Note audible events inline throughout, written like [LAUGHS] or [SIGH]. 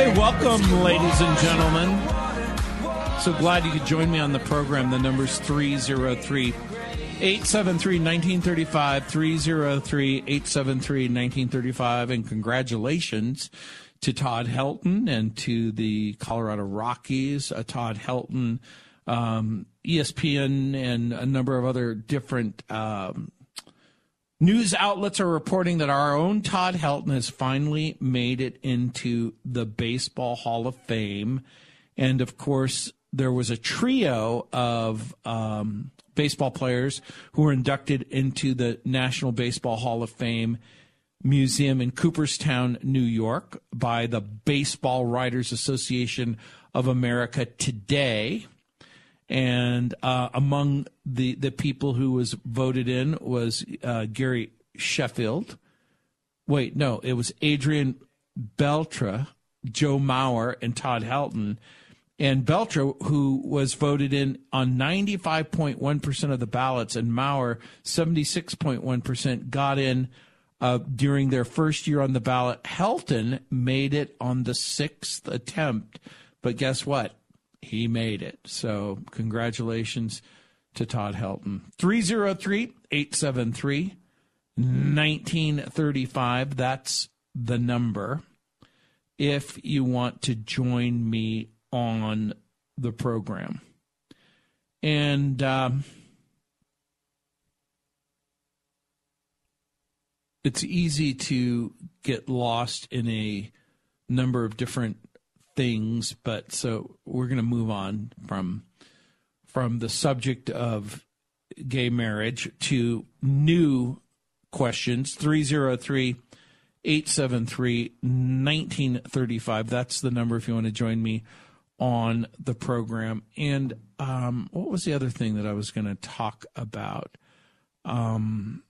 Hey, welcome, ladies and gentlemen. So glad you could join me on the program. The number's 303 873 1935. 303 873 1935. And congratulations to Todd Helton and to the Colorado Rockies. Uh, Todd Helton, um, ESPN, and a number of other different. Um, News outlets are reporting that our own Todd Helton has finally made it into the Baseball Hall of Fame. And of course, there was a trio of um, baseball players who were inducted into the National Baseball Hall of Fame Museum in Cooperstown, New York, by the Baseball Writers Association of America today. And uh, among the, the people who was voted in was uh, Gary Sheffield. Wait, no, it was Adrian Beltré, Joe Mauer, and Todd Helton. And Beltré, who was voted in on 95.1% of the ballots, and Mauer, 76.1%, got in uh, during their first year on the ballot. Helton made it on the sixth attempt. But guess what? He made it. So, congratulations to Todd Helton. 303 873 1935. That's the number. If you want to join me on the program. And um, it's easy to get lost in a number of different things, but so we're going to move on from from the subject of gay marriage to new questions. 303 873 1935 that's the number if you want to join me on the program. And um, what was the other thing that i was going to talk about? Um,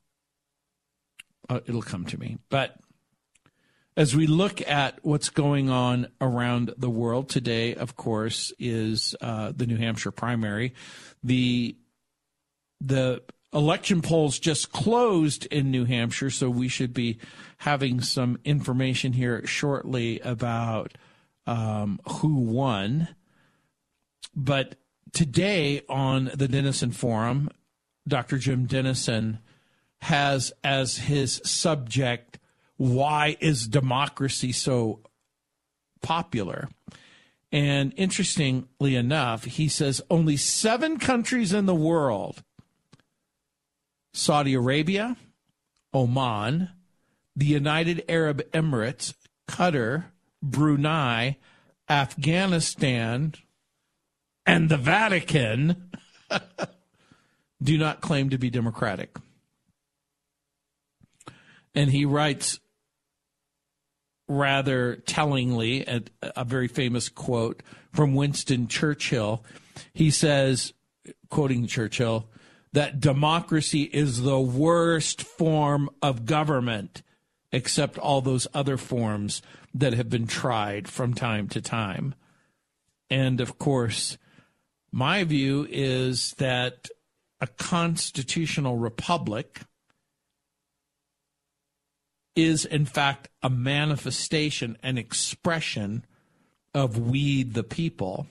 uh, it'll come to me. But as we look at what's going on around the world today, of course, is uh, the New Hampshire primary. The the election polls just closed in New Hampshire, so we should be having some information here shortly about um, who won. But today on the Denison Forum, Dr. Jim Denison has as his subject why is democracy so popular? And interestingly enough, he says only seven countries in the world Saudi Arabia, Oman, the United Arab Emirates, Qatar, Brunei, Afghanistan, and the Vatican [LAUGHS] do not claim to be democratic. And he writes rather tellingly a, a very famous quote from Winston Churchill. He says, quoting Churchill, that democracy is the worst form of government, except all those other forms that have been tried from time to time. And of course, my view is that a constitutional republic is in fact a manifestation, an expression of we the people,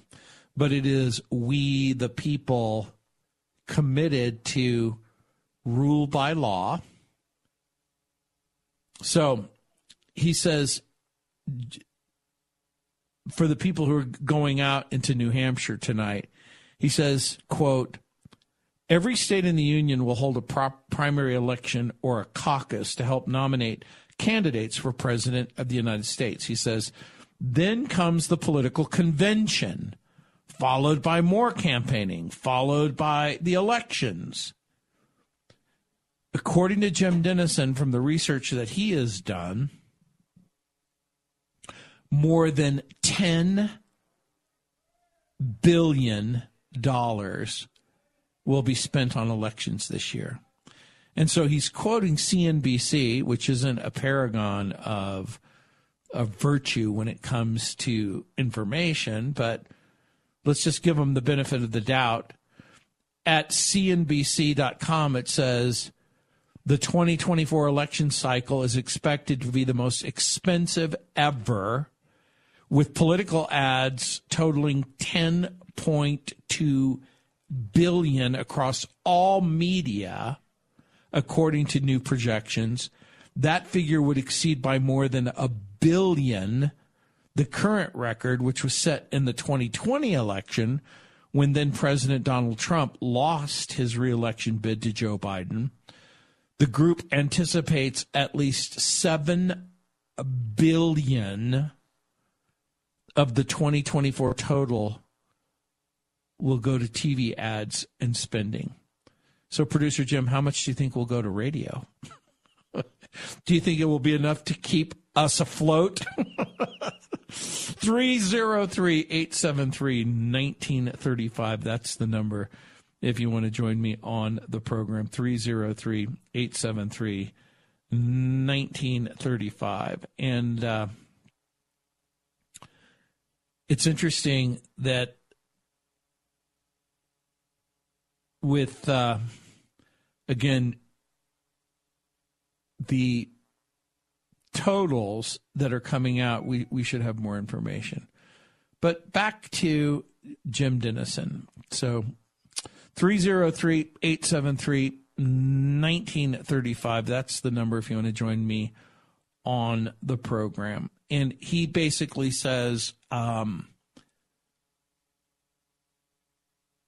but it is we the people committed to rule by law. So he says, for the people who are going out into New Hampshire tonight, he says, quote, Every state in the union will hold a primary election or a caucus to help nominate candidates for president of the United States. He says, then comes the political convention, followed by more campaigning, followed by the elections. According to Jim Denison, from the research that he has done, more than 10 billion dollars will be spent on elections this year. And so he's quoting CNBC, which isn't a paragon of of virtue when it comes to information, but let's just give him the benefit of the doubt. At CNBC.com, it says the 2024 election cycle is expected to be the most expensive ever, with political ads totaling 10.2 billion across all media, according to new projections. That figure would exceed by more than a billion the current record, which was set in the 2020 election when then President Donald Trump lost his reelection bid to Joe Biden. The group anticipates at least 7 billion of the 2024 total will go to TV ads and spending. So, producer Jim, how much do you think will go to radio? [LAUGHS] do you think it will be enough to keep us afloat? [LAUGHS] 303 873 1935. That's the number if you want to join me on the program. 303 873 1935. And uh, it's interesting that with, uh, again, the totals that are coming out, we, we should have more information. But back to Jim Denison. So 303 873 1935. That's the number if you want to join me on the program. And he basically says, um,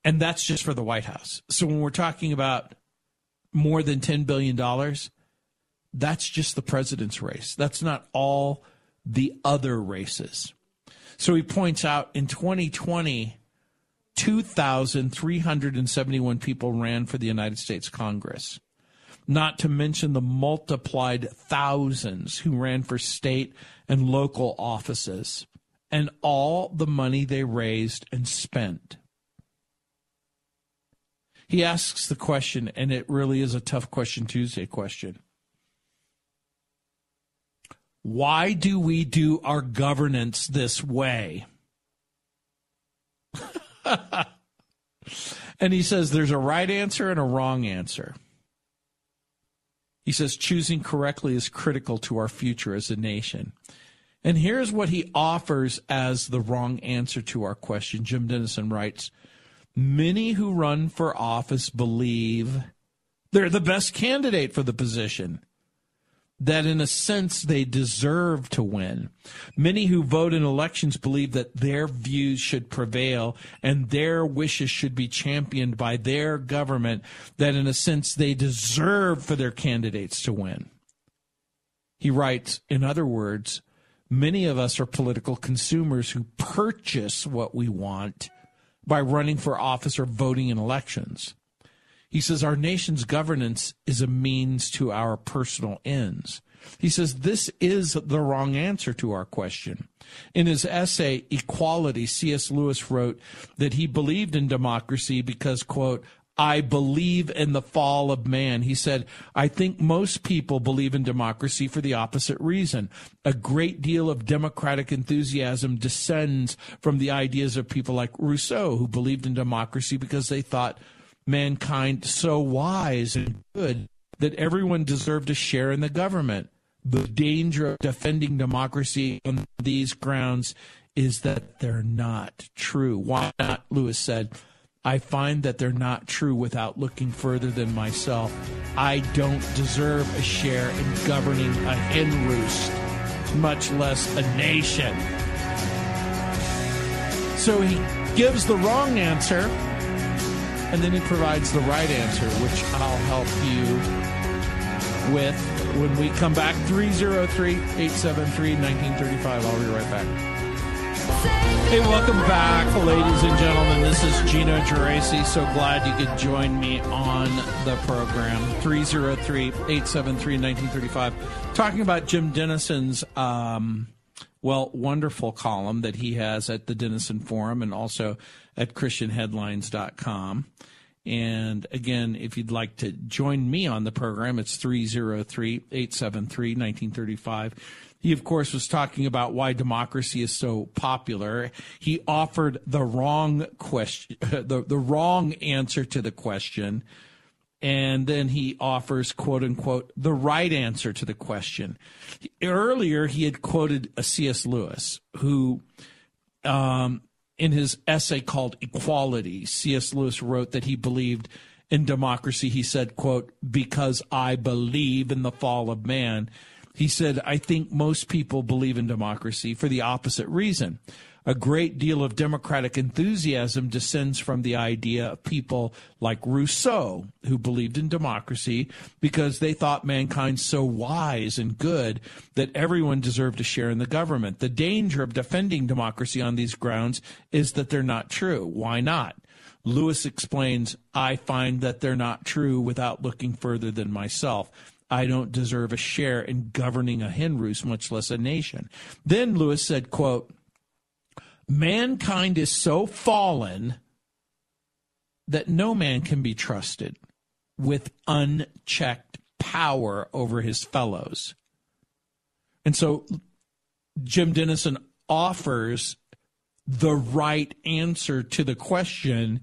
and that's just for the White House. So when we're talking about more than $10 billion, that's just the president's race. That's not all the other races. So he points out in 2020, 2,371 people ran for the United States Congress, not to mention the multiplied thousands who ran for state and local offices, and all the money they raised and spent. He asks the question, and it really is a tough question Tuesday question why do we do our governance this way? [LAUGHS] and he says there's a right answer and a wrong answer. He says choosing correctly is critical to our future as a nation. And here's what he offers as the wrong answer to our question. Jim Denison writes Many who run for office believe they're the best candidate for the position that in a sense they deserve to win. Many who vote in elections believe that their views should prevail and their wishes should be championed by their government, that in a sense they deserve for their candidates to win. He writes, in other words, many of us are political consumers who purchase what we want by running for office or voting in elections. He says our nation's governance is a means to our personal ends. He says this is the wrong answer to our question. In his essay, Equality, C.S. Lewis wrote that he believed in democracy because, quote, I believe in the fall of man. He said, I think most people believe in democracy for the opposite reason. A great deal of democratic enthusiasm descends from the ideas of people like Rousseau, who believed in democracy because they thought mankind so wise and good that everyone deserved a share in the government. The danger of defending democracy on these grounds is that they're not true. Why not? Lewis said. I find that they're not true without looking further than myself. I don't deserve a share in governing a hen roost, much less a nation. So he gives the wrong answer and then he provides the right answer, which I'll help you with when we come back. 303 873 1935. I'll be right back. Hey, welcome back, ladies and gentlemen. This is Gino Geraci. So glad you could join me on the program. 303 873 1935. Talking about Jim Denison's um, well, wonderful column that he has at the Denison Forum and also at ChristianHeadlines.com. And again, if you'd like to join me on the program, it's 303 873 1935. He, of course, was talking about why democracy is so popular. He offered the wrong question, [LAUGHS] the, the wrong answer to the question. And then he offers, quote unquote, the right answer to the question. Earlier, he had quoted a C.S. Lewis, who, um, in his essay called Equality, C.S. Lewis wrote that he believed in democracy. He said, quote, because I believe in the fall of man he said, I think most people believe in democracy for the opposite reason. A great deal of democratic enthusiasm descends from the idea of people like Rousseau, who believed in democracy because they thought mankind so wise and good that everyone deserved a share in the government. The danger of defending democracy on these grounds is that they're not true. Why not? Lewis explains, I find that they're not true without looking further than myself. I don't deserve a share in governing a hen roost, much less a nation. Then Lewis said, quote, mankind is so fallen that no man can be trusted with unchecked power over his fellows. And so Jim Denison offers the right answer to the question.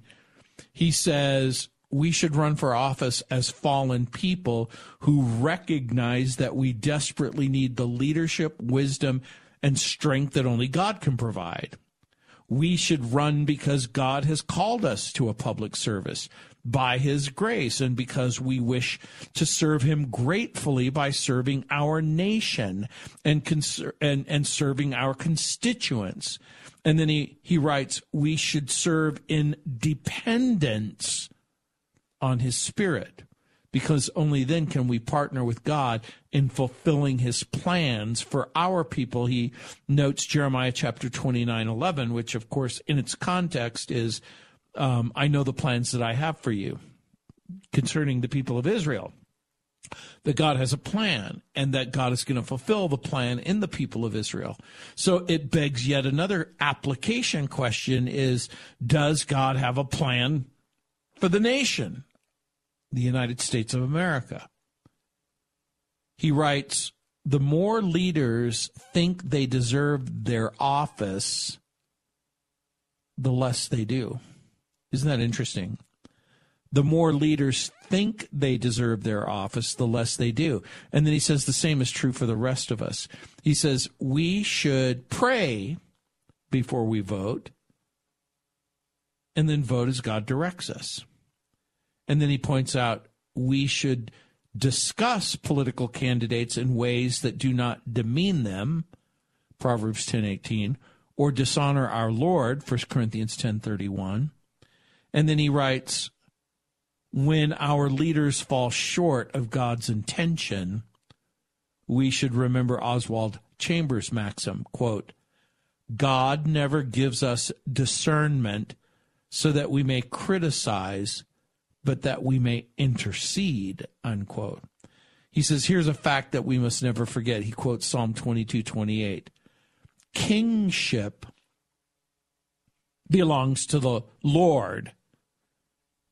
He says, we should run for office as fallen people who recognize that we desperately need the leadership, wisdom, and strength that only God can provide. We should run because God has called us to a public service by his grace and because we wish to serve him gratefully by serving our nation and, cons- and, and serving our constituents. And then he, he writes, we should serve in dependence on his spirit because only then can we partner with God in fulfilling his plans for our people. He notes Jeremiah chapter 29 11, which, of course, in its context is um, I know the plans that I have for you concerning the people of Israel. That God has a plan and that God is going to fulfill the plan in the people of Israel. So it begs yet another application question is Does God have a plan for the nation? The United States of America. He writes The more leaders think they deserve their office, the less they do. Isn't that interesting? The more leaders think they deserve their office, the less they do. And then he says the same is true for the rest of us. He says we should pray before we vote and then vote as God directs us. And then he points out we should discuss political candidates in ways that do not demean them, Proverbs 10:18, or dishonor our Lord, 1 Corinthians 10:31. And then he writes when our leaders fall short of God's intention, we should remember Oswald Chambers' maxim, quote, God never gives us discernment so that we may criticize but that we may intercede, unquote. He says, here's a fact that we must never forget. He quotes Psalm 22 28. Kingship belongs to the Lord,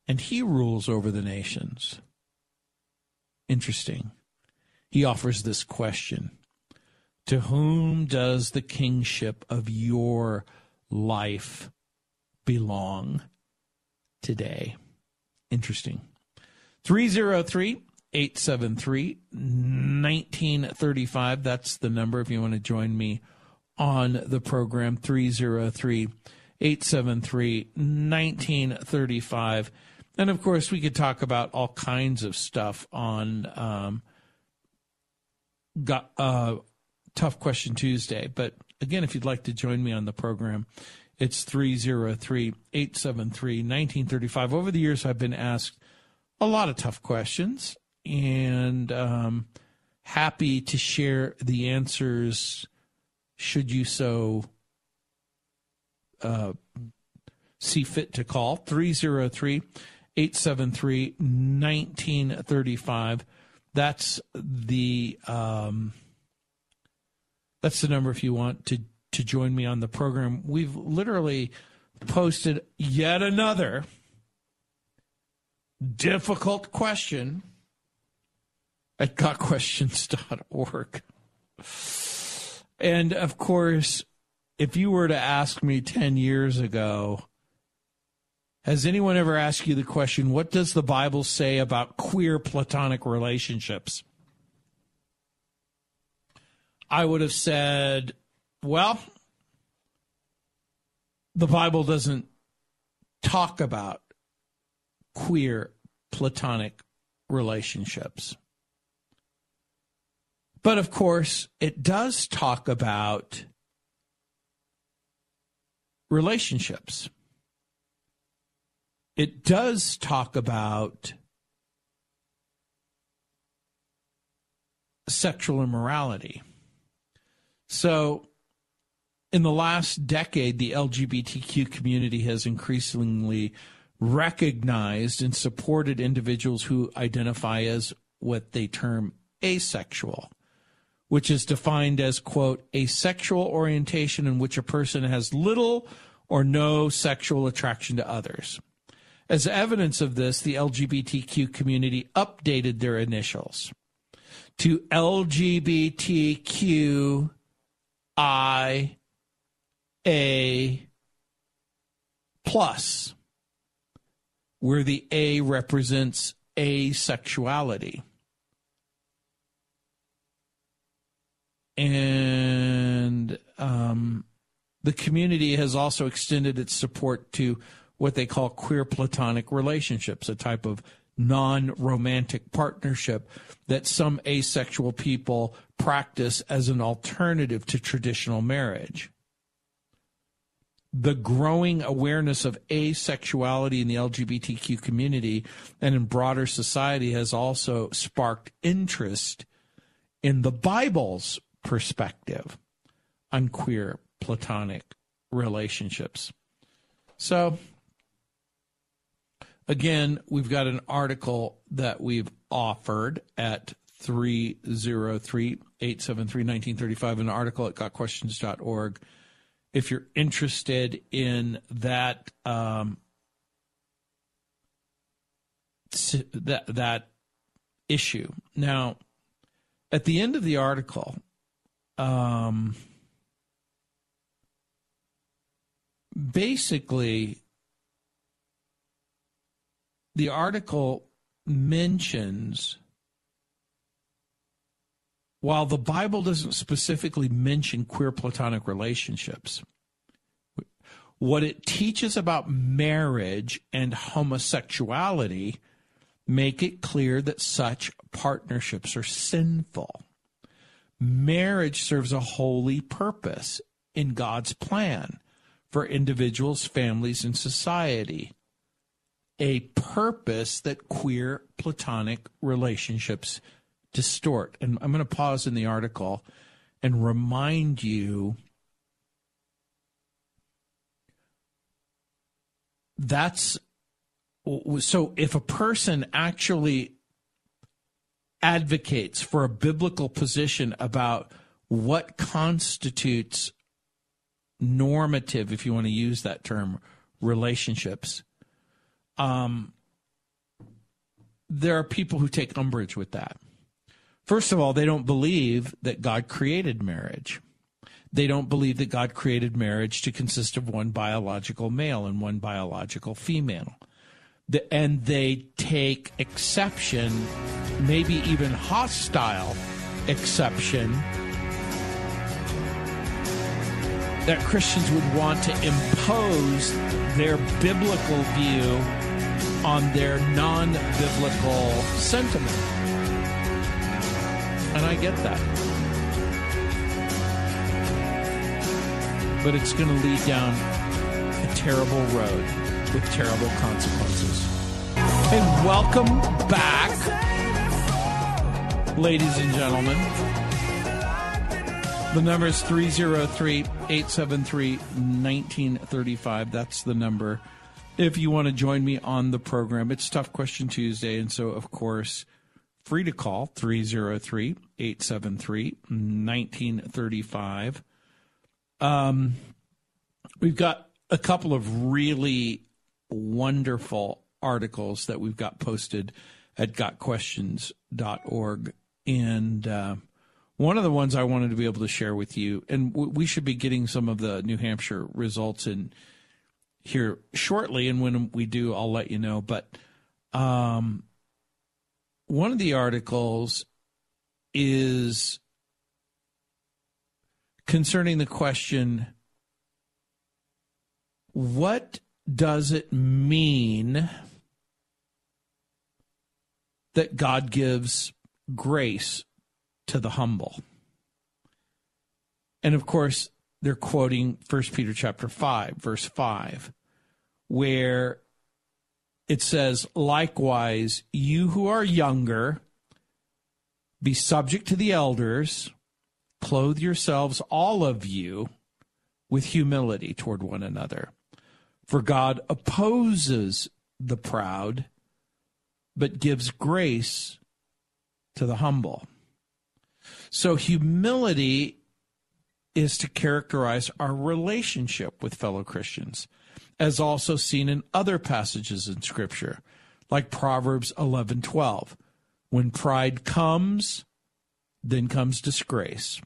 and he rules over the nations. Interesting. He offers this question To whom does the kingship of your life belong today? Interesting. 303 873 1935. That's the number if you want to join me on the program. 303 873 1935. And of course, we could talk about all kinds of stuff on um, got, uh, Tough Question Tuesday. But again, if you'd like to join me on the program, it's 303 873 1935. Over the years, I've been asked a lot of tough questions and um, happy to share the answers should you so uh, see fit to call. 303 873 1935. That's the. Um, That's the number if you want to to join me on the program. We've literally posted yet another difficult question at gotquestions.org. And of course, if you were to ask me 10 years ago, has anyone ever asked you the question, what does the Bible say about queer platonic relationships? I would have said, well, the Bible doesn't talk about queer platonic relationships. But of course, it does talk about relationships. It does talk about sexual immorality. So, in the last decade, the LGBTQ community has increasingly recognized and supported individuals who identify as what they term asexual, which is defined as, quote, a sexual orientation in which a person has little or no sexual attraction to others. As evidence of this, the LGBTQ community updated their initials to LGBTQ I A plus, where the A represents asexuality. And um, the community has also extended its support to what they call queer platonic relationships, a type of non romantic partnership that some asexual people practice as an alternative to traditional marriage. The growing awareness of asexuality in the LGBTQ community and in broader society has also sparked interest in the Bible's perspective on queer platonic relationships. So, Again, we've got an article that we've offered at 303 873 1935, an article at gotquestions.org. If you're interested in that, um, that, that issue. Now, at the end of the article, um, basically, the article mentions while the Bible doesn't specifically mention queer platonic relationships, what it teaches about marriage and homosexuality make it clear that such partnerships are sinful. Marriage serves a holy purpose in God's plan for individuals, families, and society a purpose that queer platonic relationships distort. And I'm going to pause in the article and remind you that's so if a person actually advocates for a biblical position about what constitutes normative, if you want to use that term, relationships, um, there are people who take umbrage with that. First of all, they don't believe that God created marriage. They don't believe that God created marriage to consist of one biological male and one biological female. And they take exception, maybe even hostile exception, that Christians would want to impose their biblical view on their non biblical sentiment. And I get that. But it's going to lead down a terrible road with terrible consequences. And welcome back, ladies and gentlemen. The number is 303 873 1935. That's the number if you want to join me on the program. It's Tough Question Tuesday. And so, of course, free to call 303 873 1935. Um, we've got a couple of really wonderful articles that we've got posted at gotquestions.org. And uh, one of the ones I wanted to be able to share with you, and w- we should be getting some of the New Hampshire results in here shortly. And when we do, I'll let you know. But um, one of the articles is concerning the question what does it mean that God gives grace to the humble? And of course, they're quoting 1 Peter chapter 5 verse 5 where it says likewise you who are younger be subject to the elders clothe yourselves all of you with humility toward one another for God opposes the proud, but gives grace to the humble. So, humility is to characterize our relationship with fellow Christians, as also seen in other passages in Scripture, like Proverbs 11 12. When pride comes, then comes disgrace.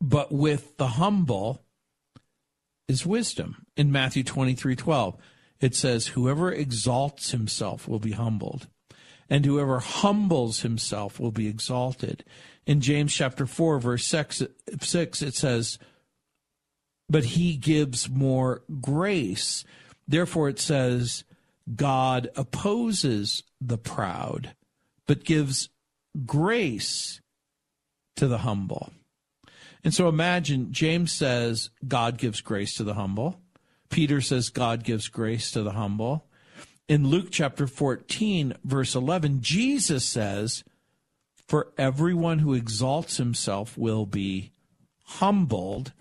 But with the humble, is wisdom. In Matthew 23 12, it says, Whoever exalts himself will be humbled, and whoever humbles himself will be exalted. In James chapter 4, verse 6, it says, But he gives more grace. Therefore, it says, God opposes the proud, but gives grace to the humble. And so imagine James says God gives grace to the humble. Peter says God gives grace to the humble. In Luke chapter 14, verse 11, Jesus says, For everyone who exalts himself will be humbled,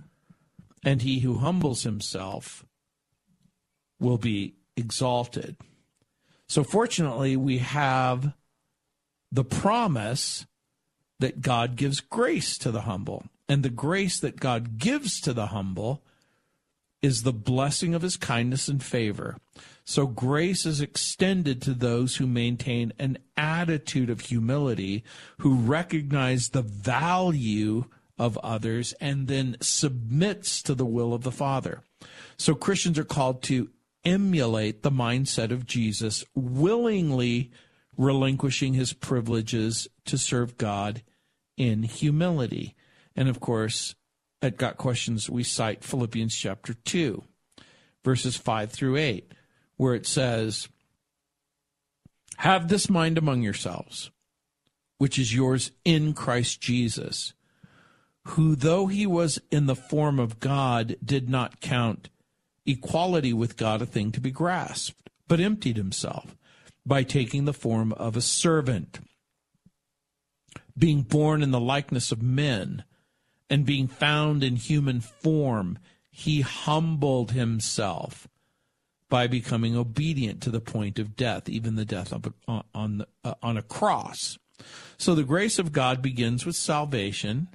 and he who humbles himself will be exalted. So, fortunately, we have the promise that God gives grace to the humble. And the grace that God gives to the humble is the blessing of his kindness and favor. So grace is extended to those who maintain an attitude of humility, who recognize the value of others and then submits to the will of the Father. So Christians are called to emulate the mindset of Jesus, willingly relinquishing his privileges to serve God in humility. And of course, at Got Questions, we cite Philippians chapter 2, verses 5 through 8, where it says, Have this mind among yourselves, which is yours in Christ Jesus, who, though he was in the form of God, did not count equality with God a thing to be grasped, but emptied himself by taking the form of a servant, being born in the likeness of men and being found in human form, he humbled himself by becoming obedient to the point of death, even the death of a, on, uh, on a cross. So the grace of God begins with salvation,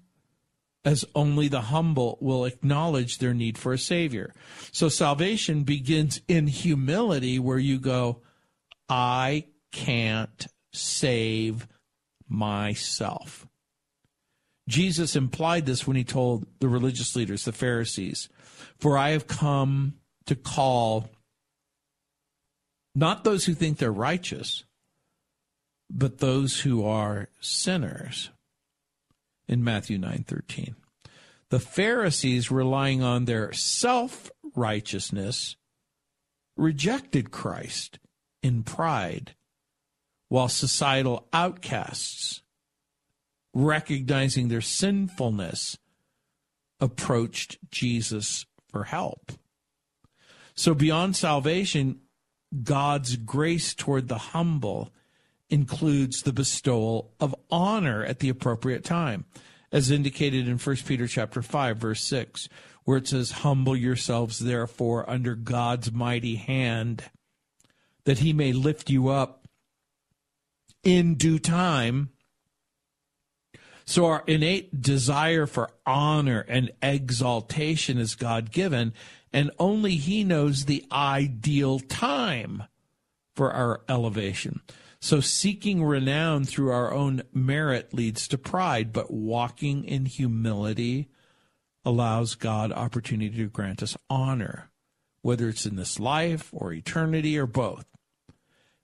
as only the humble will acknowledge their need for a Savior. So salvation begins in humility, where you go, I can't save myself. Jesus implied this when he told the religious leaders, the Pharisees, For I have come to call not those who think they're righteous, but those who are sinners in Matthew 9:13. The Pharisees relying on their self-righteousness rejected Christ in pride, while societal outcasts recognizing their sinfulness, approached Jesus for help. So, beyond salvation, God's grace toward the humble includes the bestowal of honor at the appropriate time, as indicated in 1 Peter chapter 5 verse 6, where it says, "Humble yourselves therefore under God's mighty hand, that he may lift you up in due time. So our innate desire for honor and exaltation is God given, and only He knows the ideal time for our elevation. So seeking renown through our own merit leads to pride, but walking in humility allows God opportunity to grant us honor, whether it's in this life or eternity or both.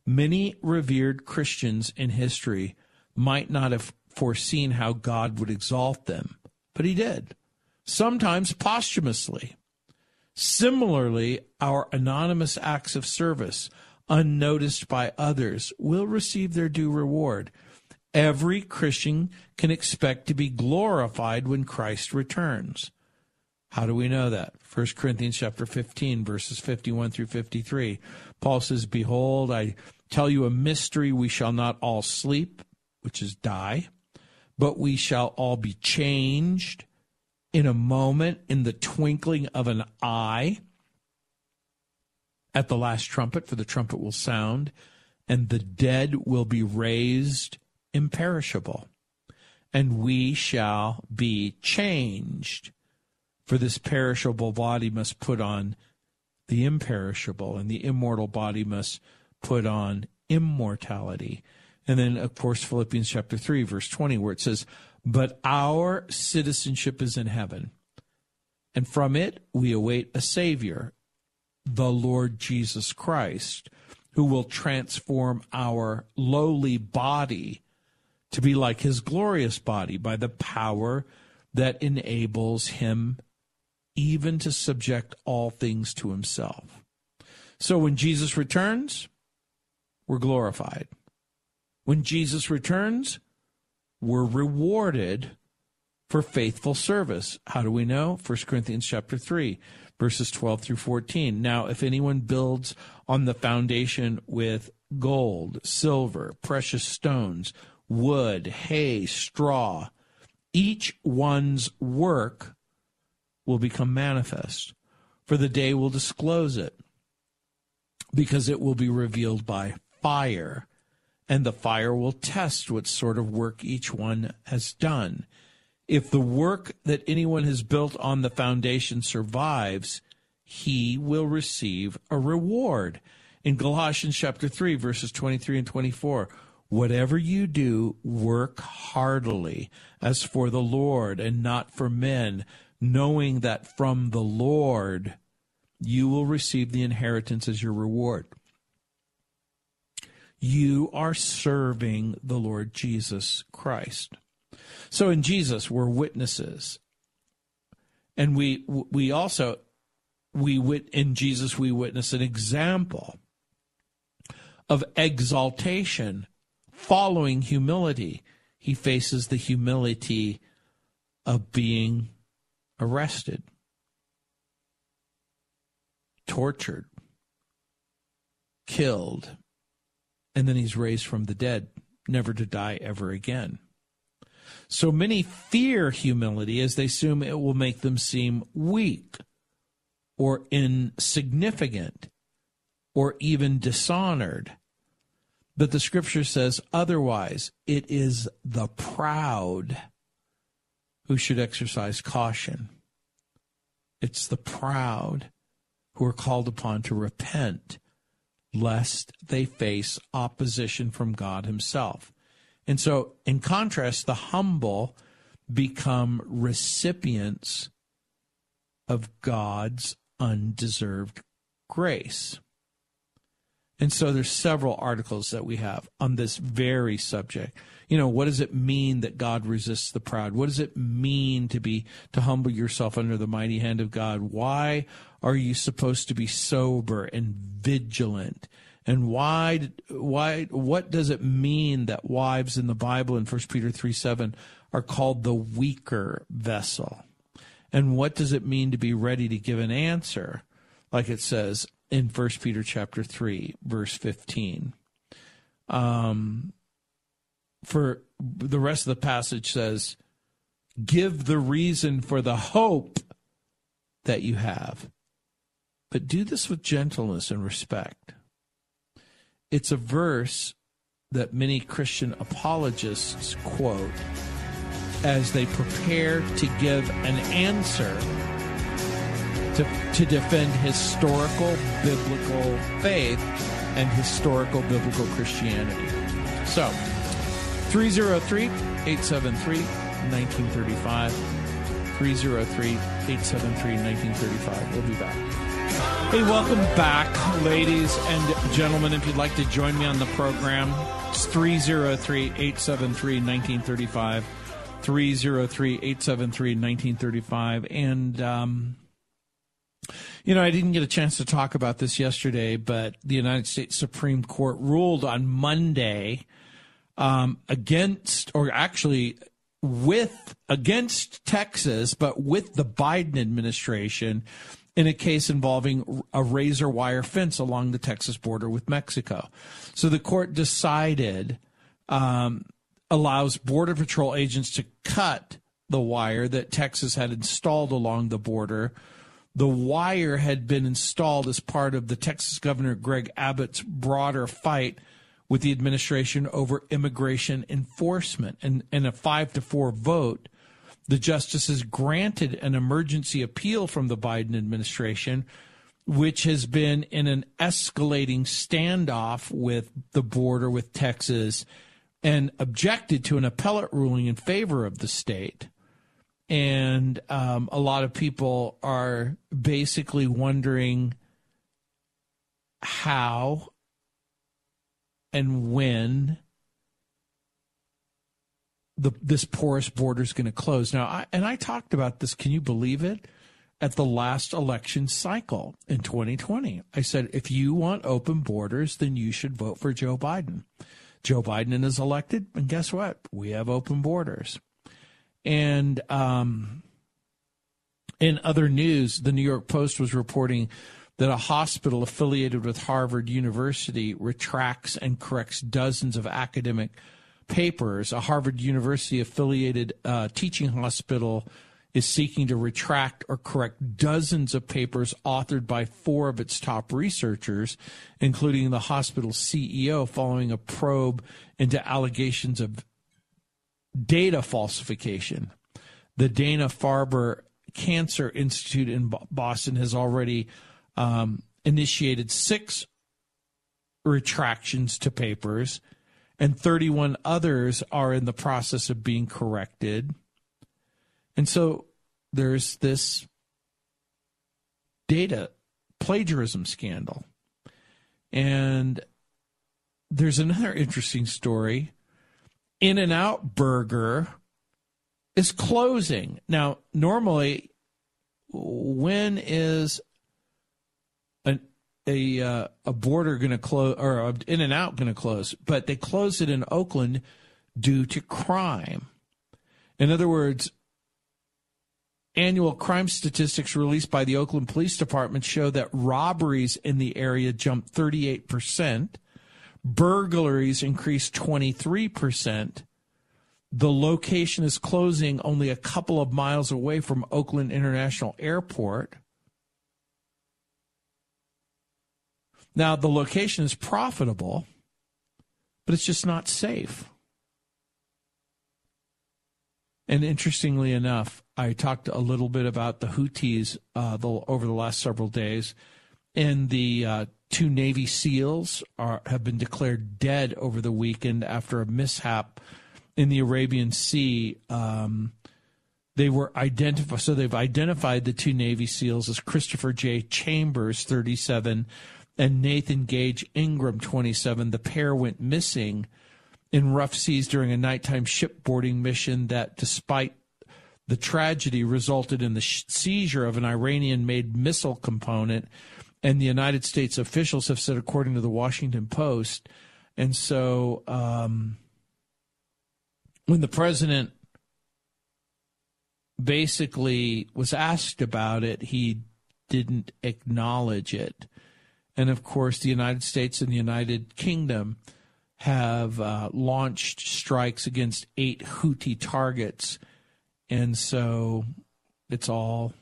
Many revered Christians in history might not have foreseen how God would exalt them, but he did, sometimes posthumously. Similarly, our anonymous acts of service, unnoticed by others, will receive their due reward. Every Christian can expect to be glorified when Christ returns. How do we know that? 1 Corinthians chapter 15 verses 51 through 53. Paul says, "Behold, I tell you a mystery, we shall not all sleep, which is die, but we shall all be changed in a moment, in the twinkling of an eye, at the last trumpet, for the trumpet will sound, and the dead will be raised imperishable, and we shall be changed. For this perishable body must put on the imperishable, and the immortal body must put on immortality. And then, of course, Philippians chapter 3, verse 20, where it says, But our citizenship is in heaven, and from it we await a Savior, the Lord Jesus Christ, who will transform our lowly body to be like his glorious body by the power that enables him even to subject all things to himself. So when Jesus returns, we're glorified. When Jesus returns, we're rewarded for faithful service. How do we know? 1 Corinthians chapter 3, verses 12 through 14. Now, if anyone builds on the foundation with gold, silver, precious stones, wood, hay, straw, each one's work will become manifest, for the day will disclose it, because it will be revealed by fire, and the fire will test what sort of work each one has done. If the work that anyone has built on the foundation survives, he will receive a reward. In Galatians chapter 3, verses 23 and 24, whatever you do, work heartily as for the Lord and not for men, knowing that from the Lord you will receive the inheritance as your reward you are serving the Lord Jesus Christ. So in Jesus, we're witnesses. And we we also we wit in Jesus we witness an example of exaltation following humility. He faces the humility of being arrested, tortured, killed, and then he's raised from the dead, never to die ever again. So many fear humility as they assume it will make them seem weak or insignificant or even dishonored. But the scripture says otherwise. It is the proud who should exercise caution. It's the proud who are called upon to repent lest they face opposition from God Himself. And so, in contrast, the humble become recipients of God's undeserved grace. And so there's several articles that we have on this very subject. You know, what does it mean that God resists the proud? What does it mean to be to humble yourself under the mighty hand of God? Why are you supposed to be sober and vigilant? And why why what does it mean that wives in the Bible in 1 Peter 3 7 are called the weaker vessel? And what does it mean to be ready to give an answer? Like it says in 1 Peter chapter 3, verse 15. Um, for the rest of the passage says, give the reason for the hope that you have but do this with gentleness and respect. It's a verse that many Christian apologists quote as they prepare to give an answer to, to defend historical biblical faith and historical biblical Christianity. So, 303 873 1935. 303 873 1935. We'll be back. Hey, welcome back, ladies and gentlemen. If you'd like to join me on the program, it's 303 873 1935. 303 873 1935. And, um, you know, I didn't get a chance to talk about this yesterday, but the United States Supreme Court ruled on Monday um, against, or actually with, against Texas, but with the Biden administration in a case involving a razor wire fence along the Texas border with Mexico. So the court decided, um, allows Border Patrol agents to cut the wire that Texas had installed along the border. The wire had been installed as part of the Texas Governor Greg Abbott's broader fight with the administration over immigration enforcement. And in a five to four vote, the justices granted an emergency appeal from the Biden administration, which has been in an escalating standoff with the border with Texas and objected to an appellate ruling in favor of the state. And um, a lot of people are basically wondering how and when the this porous border is going to close. Now, I, and I talked about this. Can you believe it? At the last election cycle in 2020, I said if you want open borders, then you should vote for Joe Biden. Joe Biden is elected, and guess what? We have open borders. And um, in other news, the New York Post was reporting that a hospital affiliated with Harvard University retracts and corrects dozens of academic papers. A Harvard University affiliated uh, teaching hospital is seeking to retract or correct dozens of papers authored by four of its top researchers, including the hospital's CEO, following a probe into allegations of data falsification. The Dana Farber Cancer Institute in Boston has already um, initiated six retractions to papers, and 31 others are in the process of being corrected. And so there's this data plagiarism scandal. And there's another interesting story. In-N-Out Burger is closing. Now, normally, when is a uh, a border going to close or In-N-Out going to close? But they closed it in Oakland due to crime. In other words, Annual crime statistics released by the Oakland Police Department show that robberies in the area jumped 38%, burglaries increased 23%. The location is closing only a couple of miles away from Oakland International Airport. Now, the location is profitable, but it's just not safe. And interestingly enough, I talked a little bit about the Houthis uh, the, over the last several days, and the uh, two Navy SEALs are, have been declared dead over the weekend after a mishap in the Arabian Sea. Um, they were identified, so they've identified the two Navy SEALs as Christopher J. Chambers, 37, and Nathan Gage Ingram, 27. The pair went missing in rough seas during a nighttime shipboarding mission that, despite the tragedy, resulted in the seizure of an Iranian made missile component. And the United States officials have said, according to the Washington Post. And so um, when the president basically was asked about it, he didn't acknowledge it. And of course, the United States and the United Kingdom have uh, launched strikes against eight Houthi targets. And so it's all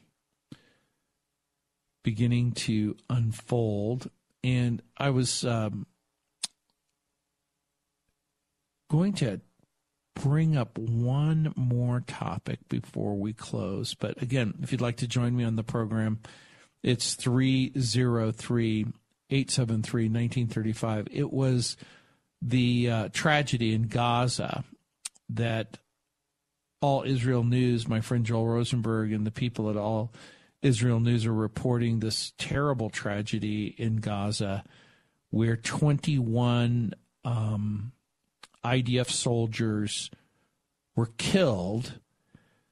beginning to unfold. And I was um, going to bring up one more topic before we close. But again, if you'd like to join me on the program, it's 303 873 1935. It was the uh, tragedy in Gaza that All Israel News, my friend Joel Rosenberg, and the people at All Israel News are reporting this terrible tragedy in Gaza where 21 um, IDF soldiers were killed.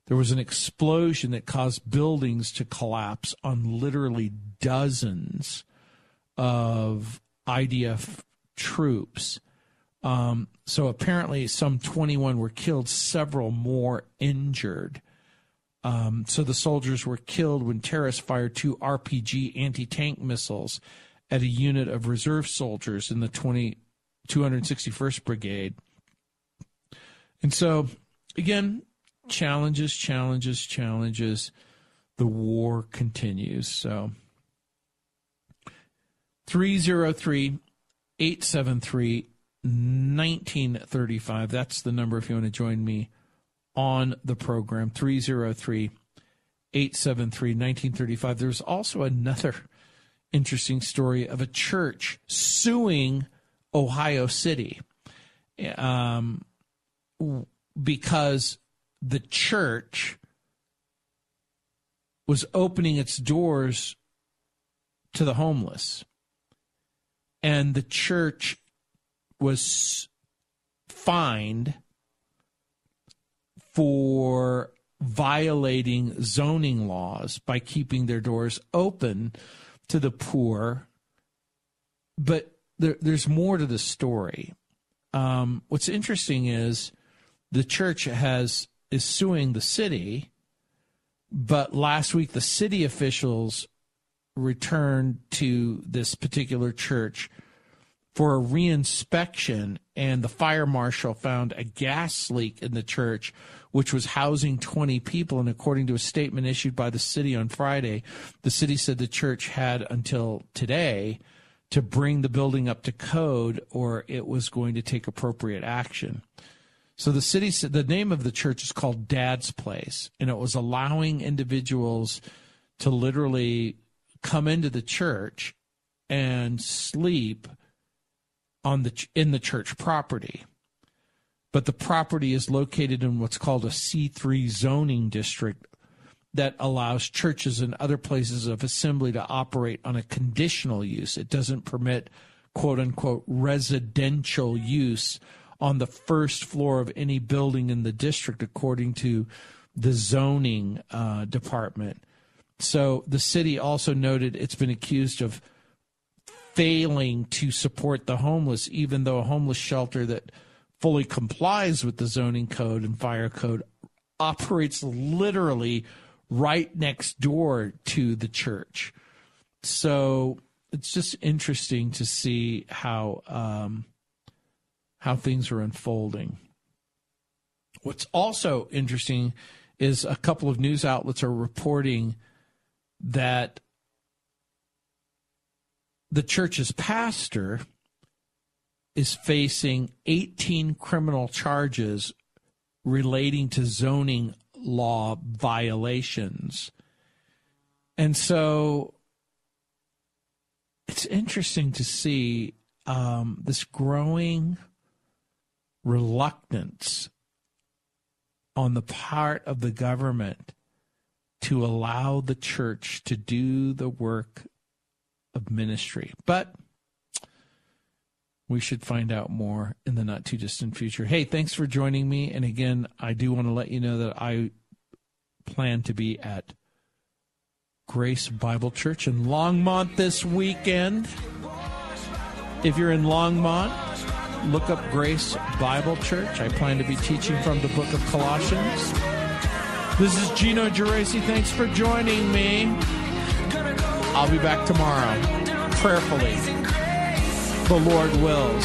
There was an explosion that caused buildings to collapse on literally dozens of IDF troops. Um, so apparently, some 21 were killed, several more injured. Um, so the soldiers were killed when terrorists fired two RPG anti tank missiles at a unit of reserve soldiers in the 20, 261st Brigade. And so, again, challenges, challenges, challenges. The war continues. So, 303 873 1935. That's the number if you want to join me on the program. 303 873 1935. There's also another interesting story of a church suing Ohio City um, because the church was opening its doors to the homeless. And the church was fined for violating zoning laws by keeping their doors open to the poor. But there, there's more to the story. Um, what's interesting is the church has is suing the city, but last week the city officials returned to this particular church for a reinspection, and the fire marshal found a gas leak in the church, which was housing 20 people. And according to a statement issued by the city on Friday, the city said the church had until today to bring the building up to code, or it was going to take appropriate action. So the city said the name of the church is called Dad's Place, and it was allowing individuals to literally come into the church and sleep on the in the church property. But the property is located in what's called a C3 zoning district that allows churches and other places of assembly to operate on a conditional use. It doesn't permit quote unquote residential use on the first floor of any building in the district, according to the zoning uh, department. So the city also noted it's been accused of failing to support the homeless, even though a homeless shelter that fully complies with the zoning code and fire code operates literally right next door to the church. So it's just interesting to see how um, how things are unfolding. What's also interesting is a couple of news outlets are reporting that the church's pastor is facing 18 criminal charges relating to zoning law violations. And so it's interesting to see um, this growing reluctance on the part of the government to allow the church to do the work of ministry. But we should find out more in the not too distant future. Hey, thanks for joining me. And again, I do want to let you know that I plan to be at Grace Bible Church in Longmont this weekend. If you're in Longmont, look up Grace Bible Church. I plan to be teaching from the book of Colossians. This is Gino Geraci. Thanks for joining me. I'll be back tomorrow. Prayerfully, the Lord wills.